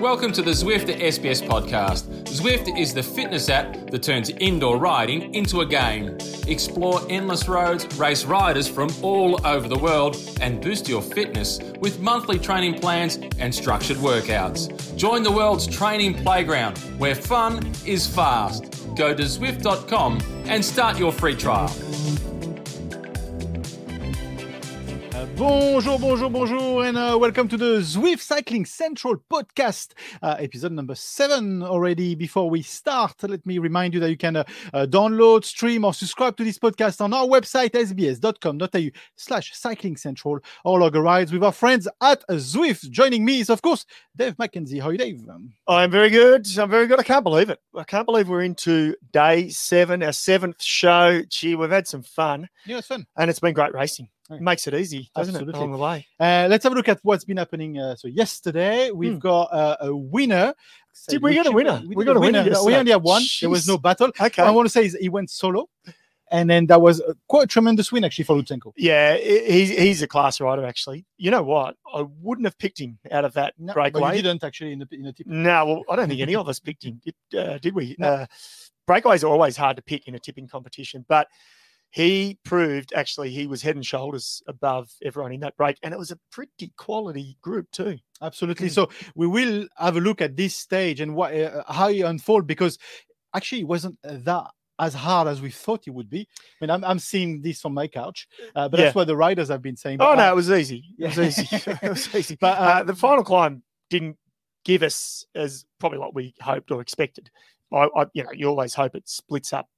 Welcome to the Zwift SBS podcast. Zwift is the fitness app that turns indoor riding into a game. Explore endless roads, race riders from all over the world, and boost your fitness with monthly training plans and structured workouts. Join the world's training playground where fun is fast. Go to Zwift.com and start your free trial. Bonjour, bonjour, bonjour, and uh, welcome to the Zwift Cycling Central podcast, uh, episode number seven already. Before we start, let me remind you that you can uh, uh, download, stream, or subscribe to this podcast on our website, sbs.com.au slash cycling central, or log a rides with our friends at Zwift. Joining me is, of course, Dave McKenzie. How are you, Dave? I'm very good. I'm very good. I can't believe it. I can't believe we're into day seven, our seventh show. Gee, we've had some fun, Yeah, it's fun. and it's been great racing. It makes it easy, doesn't Absolutely. it, along the way? Uh, let's have a look at what's been happening. Uh, so yesterday we've Hmm. got uh, a winner. Did we get a winner? We, We got got a winner winner. We only had one. There was no battle. Okay. I want to say he went solo, and then that was a quite a tremendous win actually for Lutsenko. Yeah, he's he's a class rider, actually. You know what? I wouldn't have picked him out of that No, but you breakaway. didn't actually in the in the tip. No, well, I don't think any of us picked him, did, uh, did we? No. Uh, breakaways are always hard to pick in a tipping competition, but he proved actually he was head and shoulders above everyone in that break, and it was a pretty quality group too. Absolutely. Mm. So we will have a look at this stage and what uh, how it unfold because actually it wasn't uh, that as hard as we thought it would be. I mean, I'm, I'm seeing this from my couch, uh, but that's Yeah. what the riders have been saying. Oh no, it was easy. It was easy. it was easy. But, But uh, uh, the final climb didn't give us as probably what we hoped or expected. I, I you know, you always hope it splits up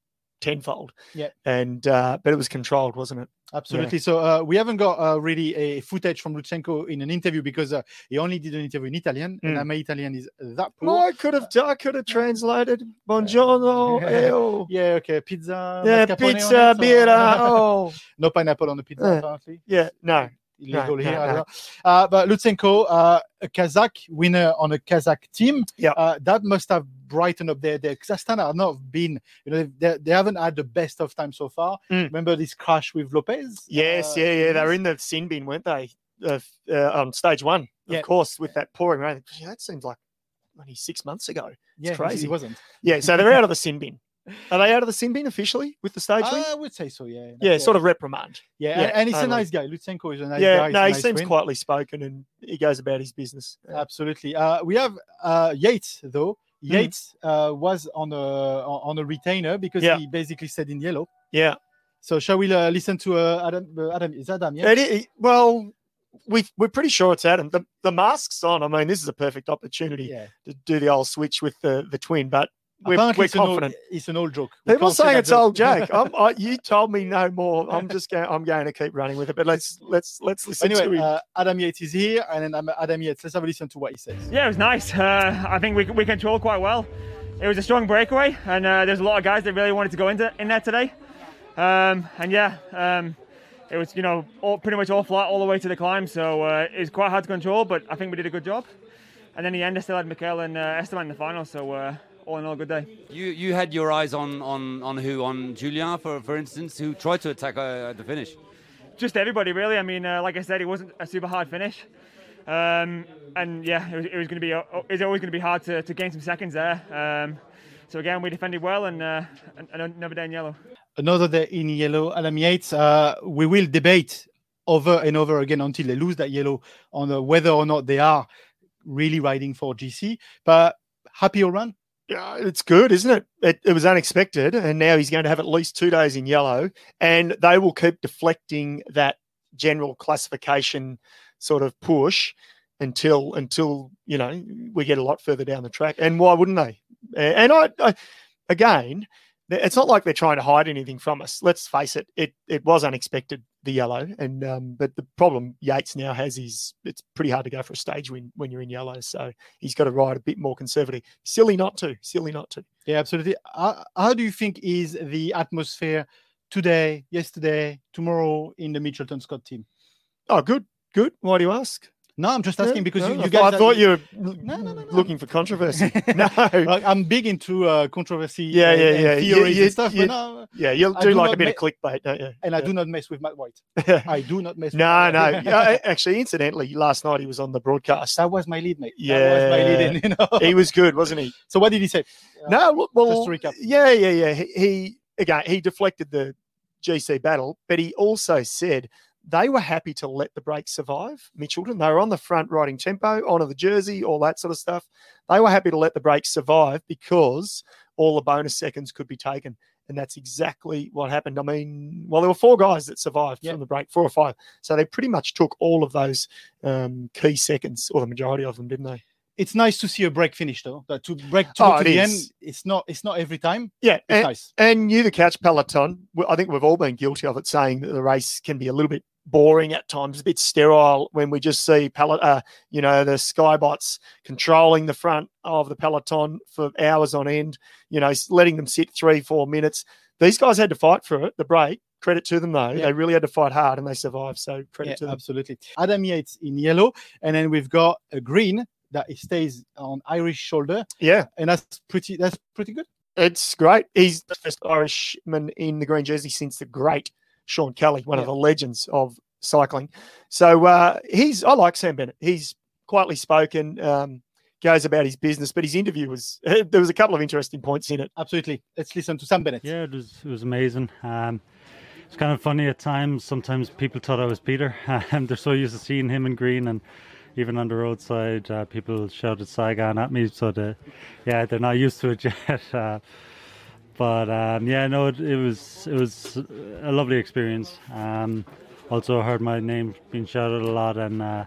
tenfold. Yeah. And uh, but it was controlled, wasn't it? Absolutely. So uh, we haven't got uh, really a footage from Lutsenko in an interview because uh, he only did an interview in Italian, and Mm. uh, my Italian is that poor. I could have I could have translated Buongiorno. ew. Yeah, okay. Pizza. Yeah, pizza, beer. Oh, no pineapple on the pizza, Uh, apparently. yeah, no. Illegal here. I no. don't. Uh, but Lutsenko, uh, a Kazakh winner on a Kazakh team. Yeah. Uh, that must have brightened up their their Kazakhstan are not been, you know, they, they haven't had the best of time so far. Mm. Remember this crash with Lopez? Yes, Uh, yeah, yeah. They were in the sin bin, weren't they? Uh, uh, on stage one, Yeah. of course, with that pouring rain. Yeah, that seems like only six months ago. yeah, crazy. It wasn't. Yeah, so they're out of the sin bin. Are they out of the sin bin officially with the stage win? I would say so. Yeah. yeah, sort of reprimand. Yeah, yeah, and, and he's totally. a nice guy. Lutsenko is a nice yeah, guy. he's no, he nice seems win. quietly spoken and he goes about his business. Absolutely. Uh, we have uh, Yates though. Mm. Yates uh, was on a on a retainer because Yeah. he basically said in yellow. yeah, So shall we uh, listen to uh, Adam? Uh, Adam is Adam? Yeah. It i- well, we we're pretty sure it's Adam. The the mask's on. I mean, this is a perfect opportunity Yeah. to do the old switch with the the twin, but we're, Apparently we're it's an old- it's an old joke. We People can't saying it's joke. old joke. I'm, I, you told me no more. I'm just going. I'm going to keep running with it. But let's let's let's listen to anyway, him. uh, Adam Yates is here, and then um, Adam Yates. Let's have a listen to what he says. Yeah, it was nice. Uh, I think we, we controlled quite well. It was a strong breakaway, and uh, there's a lot of guys that really wanted to go into in there today. Um, and yeah, um, it was you know all, pretty much all flat all the way to the climb, so uh, it was quite hard to control. But I think we did a good job. And then in the end, I still had Mikel and uh, Esteban in the final, so uh, all in all, good day. You you had your eyes on on on who on Julian for for instance who tried to attack uh, at the finish. just everybody really. I mean, uh, like I said, it wasn't a super hard finish, um, and yeah, it was, it was going to be uh, it's always going to be hard to, to gain some seconds there. Um, so again, we defended well and, uh, and, and another day in yellow. Another day in yellow. Adam Yates. Uh, we will debate over and over again until they lose that yellow on uh, whether or not they are really riding for GC. But happy all run. Yeah, it's good, isn't it? it? It was unexpected, and now he's going to have at least two days in yellow, and they will keep deflecting that general classification sort of push until until you know we get a lot further down the track. And why wouldn't they? And I, I again, it's not like they're trying to hide anything from us. Let's face it; it it was unexpected the yellow, and um, but the problem Yates now has is it's pretty hard to go for a stage win when you're in yellow. So he's got to ride a bit more conservative. Silly not to. Silly not to. Yeah, absolutely. How, how do you think is the atmosphere today, yesterday, tomorrow in the Mitchelton Scott team? Oh, good, good. Why do you ask? No, I'm just asking because No, you, I you thought- guys. I thought you were No, no, looking for controversy. no. Like, I'm big into uh, controversy. Yeah, and, yeah, and yeah. You- Theories you- and stuff, you- no, Yeah, you do do like a bit ma- of clickbait, don't you? and I do not mess with Matt White. I do not mess. no, with no. Matt White. Yeah, Actually, incidentally, last night he was on the broadcast. that was my lead, mate. that was my lead in. You know. He was good, wasn't he? so what did he say? No, well, Just to recap. yeah, yeah, yeah. He, he again, he deflected the GC battle, but he also said they were happy to let the break survive. Mitchelton, they were on the front riding tempo, onto the jersey, all that sort of stuff. They were happy to let the break survive because all the bonus seconds could be taken. And that's exactly what happened. I mean, well, there were four guys that survived Yeah. from the break, four or five. So they pretty much took all of those um, key seconds, or the majority of them, didn't they? It's nice to see a break finish, though. But to break to, Oh, to the is. end, it's not. It's not every time. Yeah. It's and- nice. And you, the catch peloton, I think we've all been guilty of it, saying that the race can be a little bit boring at times, a bit sterile when we just see pellet, uh, you know, the skybots controlling the front of the peloton for hours on end. You know, letting them sit three, four minutes. These guys had to fight for it. The break, credit to them though, Yeah. they really had to fight hard and they survived. So credit Yeah, to them. absolutely. Adam Yates in yellow, and then we've got a green that stays on Irish shoulder, Yeah, and that's pretty. That's pretty good. it's great. He's the first Irishman in the green jersey since the great Sean Kelly, one of the legends of cycling. So uh, he's I like Sam Bennett. He's quietly spoken, um, goes about his business, but his interview was there was a couple of interesting points in it. Absolutely. Let's listen to Sam Bennett. Yeah, it was it was amazing. Um, it's kind of funny at times. Sometimes people thought I was Peter. Um, they're so used to seeing him in green, and even on the roadside, uh, people shouted Sagan at me. So the, yeah, they're not used to it yet. Uh, but um, yeah, no, it, it was it was a lovely experience. Um, also heard my name being shouted a lot, and uh,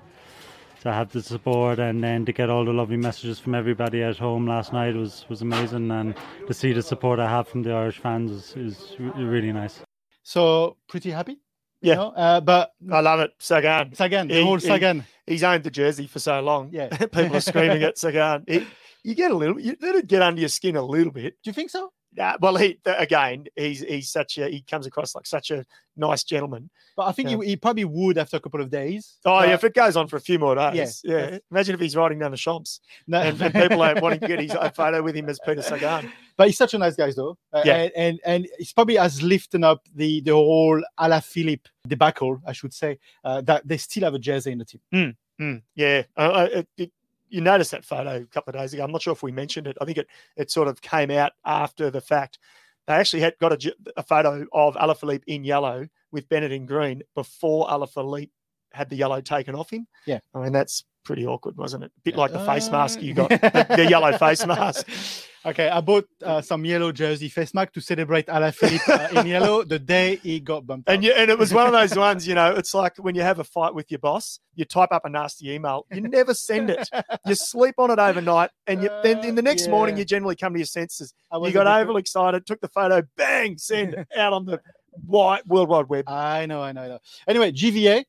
to have the support, and then to get all the lovely messages from everybody at home last night was was amazing, and to see the support I have from the Irish fans is, is re- really nice. So pretty happy. Yeah. You know? uh, but I love it. Sagan. Sagan, the He- whole he- Sagan. He's owned the jersey for so long. Yeah. people are screaming at Sagan. It, you get a little, you let it get under your skin a little bit. Do you think so? Uh, well, he again, he's he's such a he comes across like such a nice gentleman. But I think Yeah. he, he probably would after a couple of days. Oh, yeah, if it goes on for a few more days, Yeah, yeah. Imagine if he's riding down the shops No. and, and people are wanting to get his photo with him as Peter Sagan. But he's such a nice guy, though. Uh, Yeah. And, and and it's probably has lifted up the the whole Alaphilippe debacle, I should say, uh, that they still have a jersey in the team. Mm, yeah, uh, uh, it, it, you noticed that photo a couple of days ago. I'm not sure if we mentioned it. I think it it sort of came out after the fact. They actually had got a photo of Alaphilippe in yellow with Bennett in green before Alaphilippe had the yellow taken off him. Yeah. I mean that's pretty awkward, wasn't it? A bit Yeah. like the face mask you Uh, got, the, the yellow face mask. Okay, I bought uh, some yellow jersey face mask to celebrate Alaphilippe uh, in yellow the day he got bumped. And you, and it was one of those ones, you know, it's like when you have a fight with your boss, you type up a nasty email, you never send it. You sleep on it overnight, and you, then in the next morning, you generally come to your senses. You got overly excited, took the photo, bang, send out on the wide, World Wide Web. I know, I know, I know. Anyway, GVA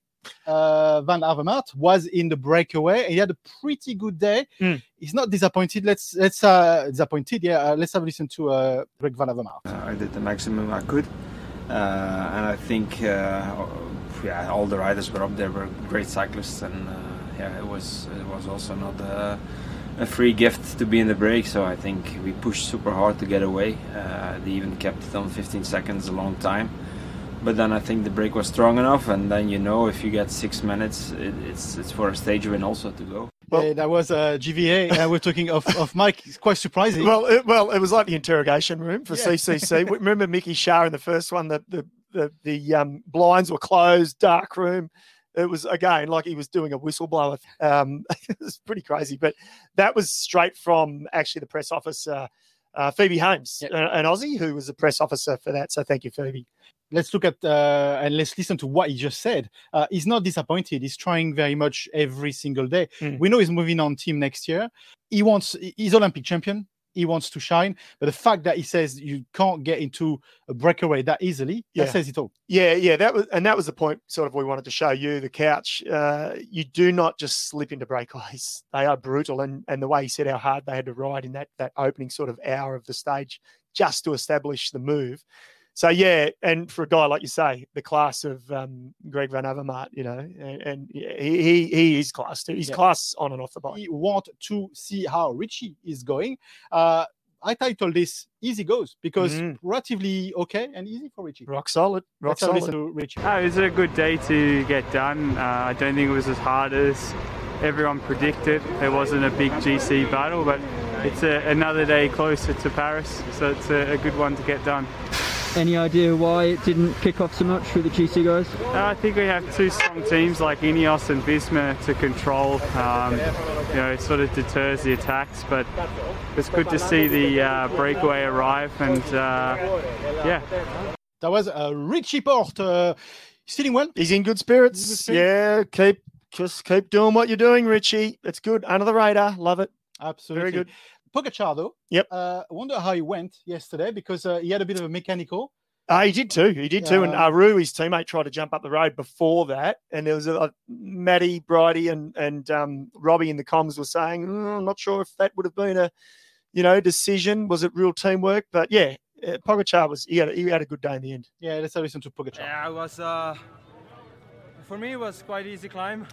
uh, Van Avermaet was in the breakaway. He had a pretty good day. Mm. He's not disappointed. Let's let's uh, disappointed. Yeah, uh, let's have a listen to uh, Greg Van Avermaet. Uh, I did the maximum I could, uh, and I think uh, yeah, all the riders were up there were great cyclists, and uh, yeah, it was it was also not a, a free gift to be in the break. So I think we pushed super hard to get away. Uh, they even kept it on 15 seconds a long time. But then I think the break was strong enough, and then you know if you get six minutes, it, it's it's for a stage win also to go. Well- Yeah, that was uh, GVA. Uh, we're talking of, of Mike. It's quite surprising. Well, it, well, it was like the interrogation room for Yeah. CCC. Remember Mickey Schär in the first one? The the the, the um, blinds were closed, dark room. It was again like he was doing a whistleblower. Um, it was pretty crazy, but that was straight from actually the press office. uh, Phoebe Holmes, Yep. uh, an Aussie who was the press officer for that. So thank you, Phoebe. let's look at uh, and let's listen to what he just said. Uh, he's not disappointed. He's trying very much every single day. Mm. We know he's moving on team next year. He wants. He's Olympic champion. He wants to shine. But the fact that he says you can't get into a breakaway that easily, Yeah. that says it all. Yeah, yeah, that was, and that was the point. Sort of, we wanted to show you the couch. Uh, you do not just slip into breakaways; they are brutal. And and the way he said how hard they had to ride in that that opening sort of hour of the stage just to establish the move. So yeah, and for a guy like you say, the class of um, Greg Van Avermaet, you know, and, and he, he he is class too. He's Yeah. class on and off the bike. We want to see how Richie is going. Uh, I titled this "Easy Goes" because Mm. relatively okay and easy for Richie. Rock solid, rock Let's have a listen solid. to Richie. Oh, it was a good day to get done. Uh, I don't think it was as hard as everyone predicted. It wasn't a big GC battle, but it's a, another day closer to Paris, so it's a, a good one to get done. Any idea why it didn't kick off so much for the GC guys? Uh, I think we have two strong teams like Ineos and Visma to control. Um, you know, it sort of deters the attacks, but it's good to see the uh, breakaway arrive and uh, yeah, That was uh, Richie Porte. Uh, he's feeling well. He's in good spirits. He's in good spirits. Yeah, keep just keep doing what you're doing, Richie. It's good. Under the radar. Love it. Absolutely Very good. Pogacar though. Yep. Uh, I wonder how he went yesterday because uh, he had a bit of a mechanical. Uh, he did too. He did too. And Aru, his teammate, tried to jump up the road before that. And there was a, a Matty, Bridie, and and um, Robbie in the comms were saying, "Mm, I'm not sure if that would have been a, you know, decision. Was it real teamwork? But yeah, uh, Pogacar was he had a, he had a good day in the end. Yeah, let's have a listen to Pogacar. Yeah, it was. Uh, for me, it was quite easy climb.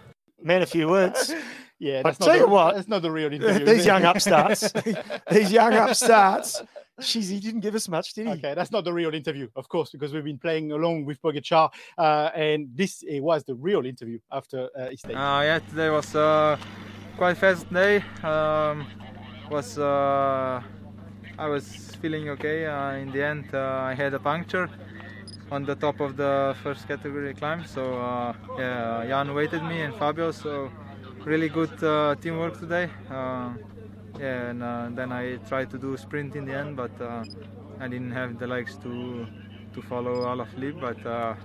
Man, a few words. Yeah, I'll that's not tell the, you what, that's not the real interview. These young upstarts, these young upstarts. Jeez, he didn't give us much, did he? Okay, that's not the real interview, of course, because we've been playing along with Pogacar, uh, and this it was the real interview after uh, his day. Uh, yeah, today was uh, quite fast day. Um, was uh, I was feeling okay. Uh, in the end, uh, I had a puncture on the top of the first category climb. So uh, yeah, Jan waited me and Fabio. So really good uh, teamwork today. Uh, yeah, and uh, then I tried to do sprint in the end, but uh, I didn't have the legs to to follow Alaphilippe. But uh,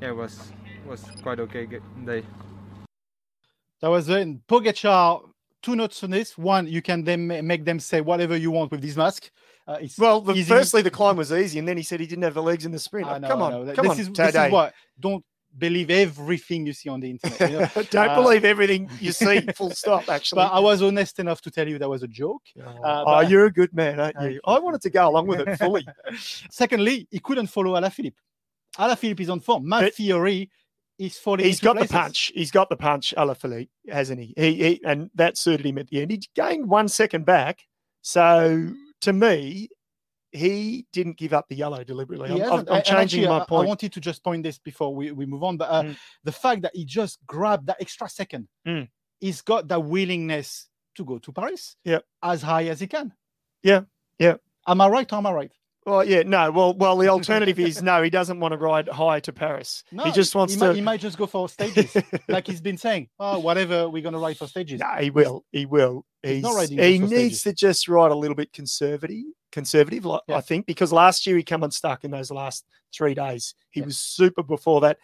yeah, it was was quite okay day. That was Pogacar. Two notes on this. One, you can then make them say whatever you want with this mask. Uh, Well, the, firstly, the climb was easy, and then he said he didn't have the legs in the sprint. Know, come on, come this on, is, this is what don't believe everything you see on the internet. you know? Don't Uh, believe everything you see. Full stop. Actually, But I was honest enough to tell you that was a joke. Uh, oh, you're a good man, aren't you? I wanted to go along with it fully. Secondly, he couldn't follow Alaphilippe. Alaphilippe is on form. Matt But- Fiori is falling. He's got places. the punch. He's got the punch, Alaphilippe, hasn't he? He, he? And that suited him at the end. He gained one second back. So to me, he didn't give up the yellow deliberately. He I'm, I'm. Changing actually, my I- I wanted to just point this before we, we move on, but uh, Mm. the fact that he just grabbed that extra second, Mm. he's got that willingness to go to Paris Yep. as high as he can. Yeah, yeah. Am I right or am I right? Well, yeah, no. Well, well, the alternative is no. He doesn't want to ride high to Paris. No, he just wants he to. Might, he might just go for stages, like he's been saying. Oh, whatever, we're going to ride for stages. No, he will. He will. He's He's, not riding he needs stages. to just ride a little bit conservative, conservative, like, Yeah. I think, because last year he come unstuck in those last three days. He Yeah. was super before that,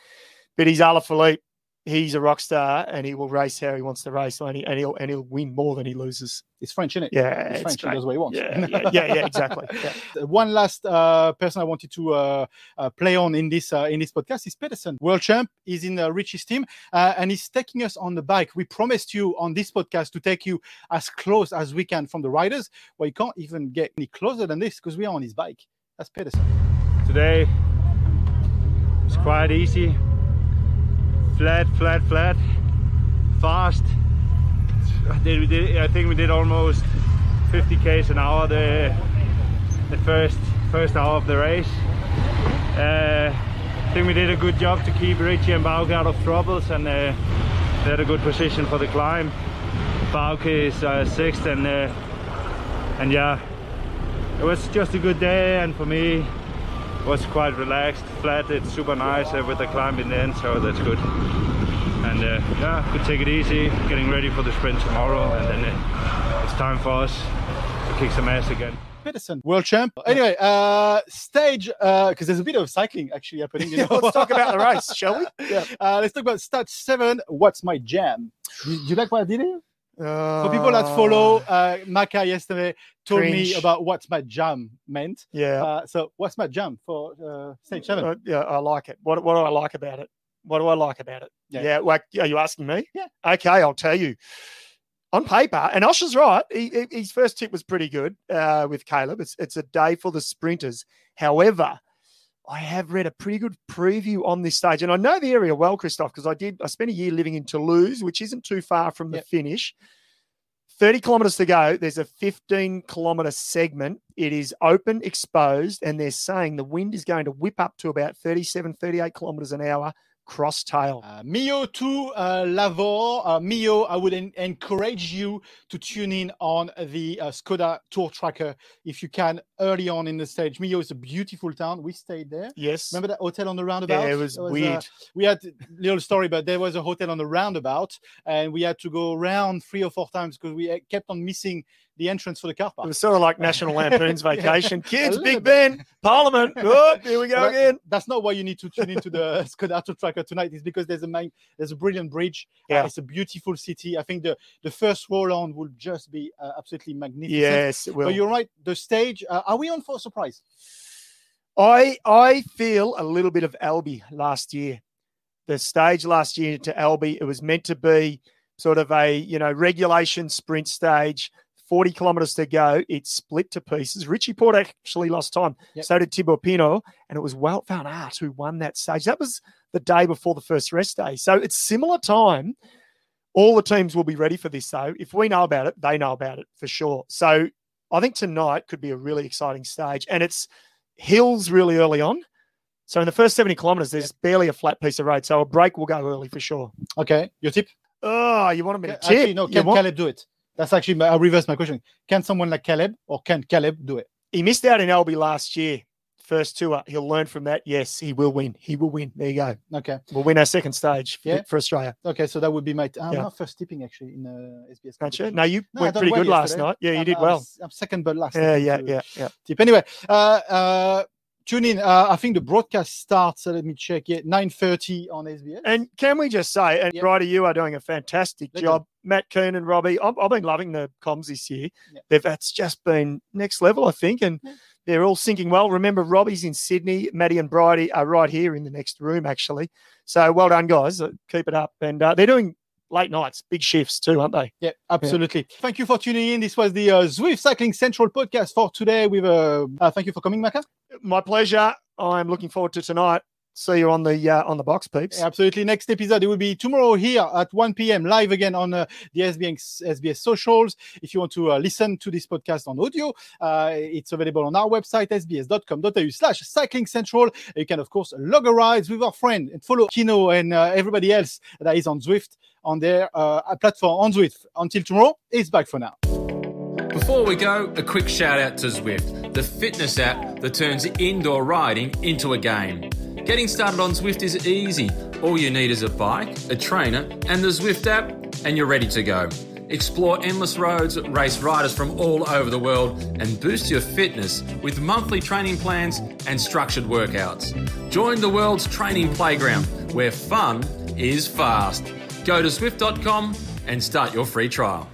but he's Alaphilippe. He's a rock star, and he will race how he wants to race, and, he, and he'll and he'll win more than he loses. It's French, isn't it? Yeah, It's it's French. He great. does what he wants. Yeah, yeah, yeah, yeah, exactly. Yeah. One last uh, person I wanted to uh, uh, play on in this uh, in this podcast is Pedersen, world champ. He's in uh, Richie's team, uh, and he's taking us on the bike. We promised you on this podcast to take you as close as we can from the riders. Well, you can't even get any closer than this because we are on his bike. That's Pedersen. Today it's quite easy. Flat, flat, flat. Fast. I, did, did, I think we did almost 50 k's an hour the the first first hour of the race. Uh, I think we did a good job to keep Richie and Bauke out of troubles and uh, they had a good position for the climb. Bauke is uh, sixth and uh, and yeah, it was just a good day and for me was quite relaxed, flat. It's super nice uh, with the climb in the end, so that's good. And uh, yeah, could take it easy, getting ready for the sprint tomorrow, and then uh, it's time for us to kick some ass again. Pedersen, world champ. Anyway, uh, stage because there's a bit of cycling actually happening. You know? Let's talk about the race, shall we? Yeah. Uh, let's talk about stage seven. What's my jam? You, do you like what I did here? For people that Uh, follow, uh, Maka yesterday told me about what my jam meant. yeah, Uh, so, what's my jam for uh, stage seven? Uh, yeah, I like it. What what do I like about it? What do I like about it? Yeah. Yeah, like are you asking me? Yeah. Okay, I'll tell you. On paper, and Osher's right. He, he- his first tip was pretty good uh, with Caleb. It's it's a day for the sprinters. However, I have read a pretty good preview on this stage, and I know the area well, Christoph, because I did. I spent a year living in Toulouse, which isn't too far from the Yep. finish. 30 kilometers to go. There's a 15 kilometer segment. It is open, exposed, and they're saying the wind is going to whip up to about 37, 38 kilometers an hour cross tail. Uh, Millau to uh, Lavaur. Uh, Millau, I would en- encourage you to tune in on the uh, Skoda Tour Tracker if you can early on in the stage. Millau is a beautiful town. We stayed there. yes. Remember that hotel on the roundabout? Yeah, it was, uh, weird. we had a little story, but there was a hotel on the roundabout, and we had to go around three or four times because we uh, kept on missing the entrance for the car It was sort of like National Lampoon's vacation. Kids, Big bit. Ben, Parliament. Oh, here we go again. That's not why you need to tune into the Skoda Auto Tracker tonight. Is because there's a main, there's a brilliant bridge. Uh, Yeah. it's a beautiful city. I think the the first roll on will just be uh, absolutely magnificent. Yes, it will. But you're right. The stage. Uh, are we on for a surprise? I I feel a little bit of Albi last year. The stage last year to Albi, it was meant to be sort of a you know regulation sprint stage. 40 kilometers to go. It split to pieces. Richie Porte actually lost time. Yep. So did Thibaut Pinot. And it was Wout van Aert who won that stage. That was the day before the first rest day. So it's similar time. All the teams will be ready for this, though. If we know about it, they know about it for sure. So I think tonight could be a really exciting stage. And it's hills really early on. So in the first 70 kilometers, there's barely a flat piece of road. So a break will go early for sure. Okay, your tip. Oh, you want me to Yeah, Actually, tip? no. You Can want- Caleb do it? That's actually. my- I reverse my question. Can someone like Caleb or can Caleb do it? He missed out in Albi last year, first tour. He'll learn from that. Yes, he will win. He will win. There you go. Okay. We'll win our second stage for, Yeah. for Australia. Okay. So that would be my. T- I'm Yeah. not first tipping actually in uh, SBS. Can't you? No, you No, went pretty well good last night. Yeah, you I'm- did well. s- I'm second but last. Yeah, yeah, yeah, yeah. Tip. Anyway, uh, uh, tune in. Uh, I think the broadcast starts. Uh, let me check it. 9:30 on SBS. And can we just say, and Yeah. Ryder, you are doing a fantastic Legend. job. Matt Keenan and Robbie, I've, I've been loving the comms this year. Yeah. They've that's just been next level, I think, and Yeah. they're all syncing well. Remember, Robbie's in Sydney, Maddie and Bridie are right here in the next room, actually. So well done, guys. Uh, Keep it up, and uh, they're doing late nights, big shifts too, aren't they? Yeah, absolutely. Thank you for tuning in. This was the uh, Zwift Cycling Central podcast for today. With uh, uh, thank you for coming, Maka. My pleasure. I'm looking forward to tonight. See you on the uh, on the box, peeps. Absolutely. Next episode, it will be tomorrow here at 1 p.m. live again on uh, the SBS, SBS socials. If you want to uh, listen to this podcast on audio, uh, it's available on our website, sbs.com.au slash cycling central. You can, of course, log a ride with our friend and follow Kino and uh, everybody else that is on Zwift on their uh, platform on Zwift. Until tomorrow, it's back for now. Before we go, a quick shout out to Zwift, the fitness app that turns indoor riding into a game. Getting started on Zwift is easy. All you need is a bike, a trainer, and the Zwift app, and you're ready to go. Explore endless roads, race riders from all over the world, and boost your fitness with monthly training plans and structured workouts. Join the world's training playground where fun is fast. Go to Zwift.com and start your free trial.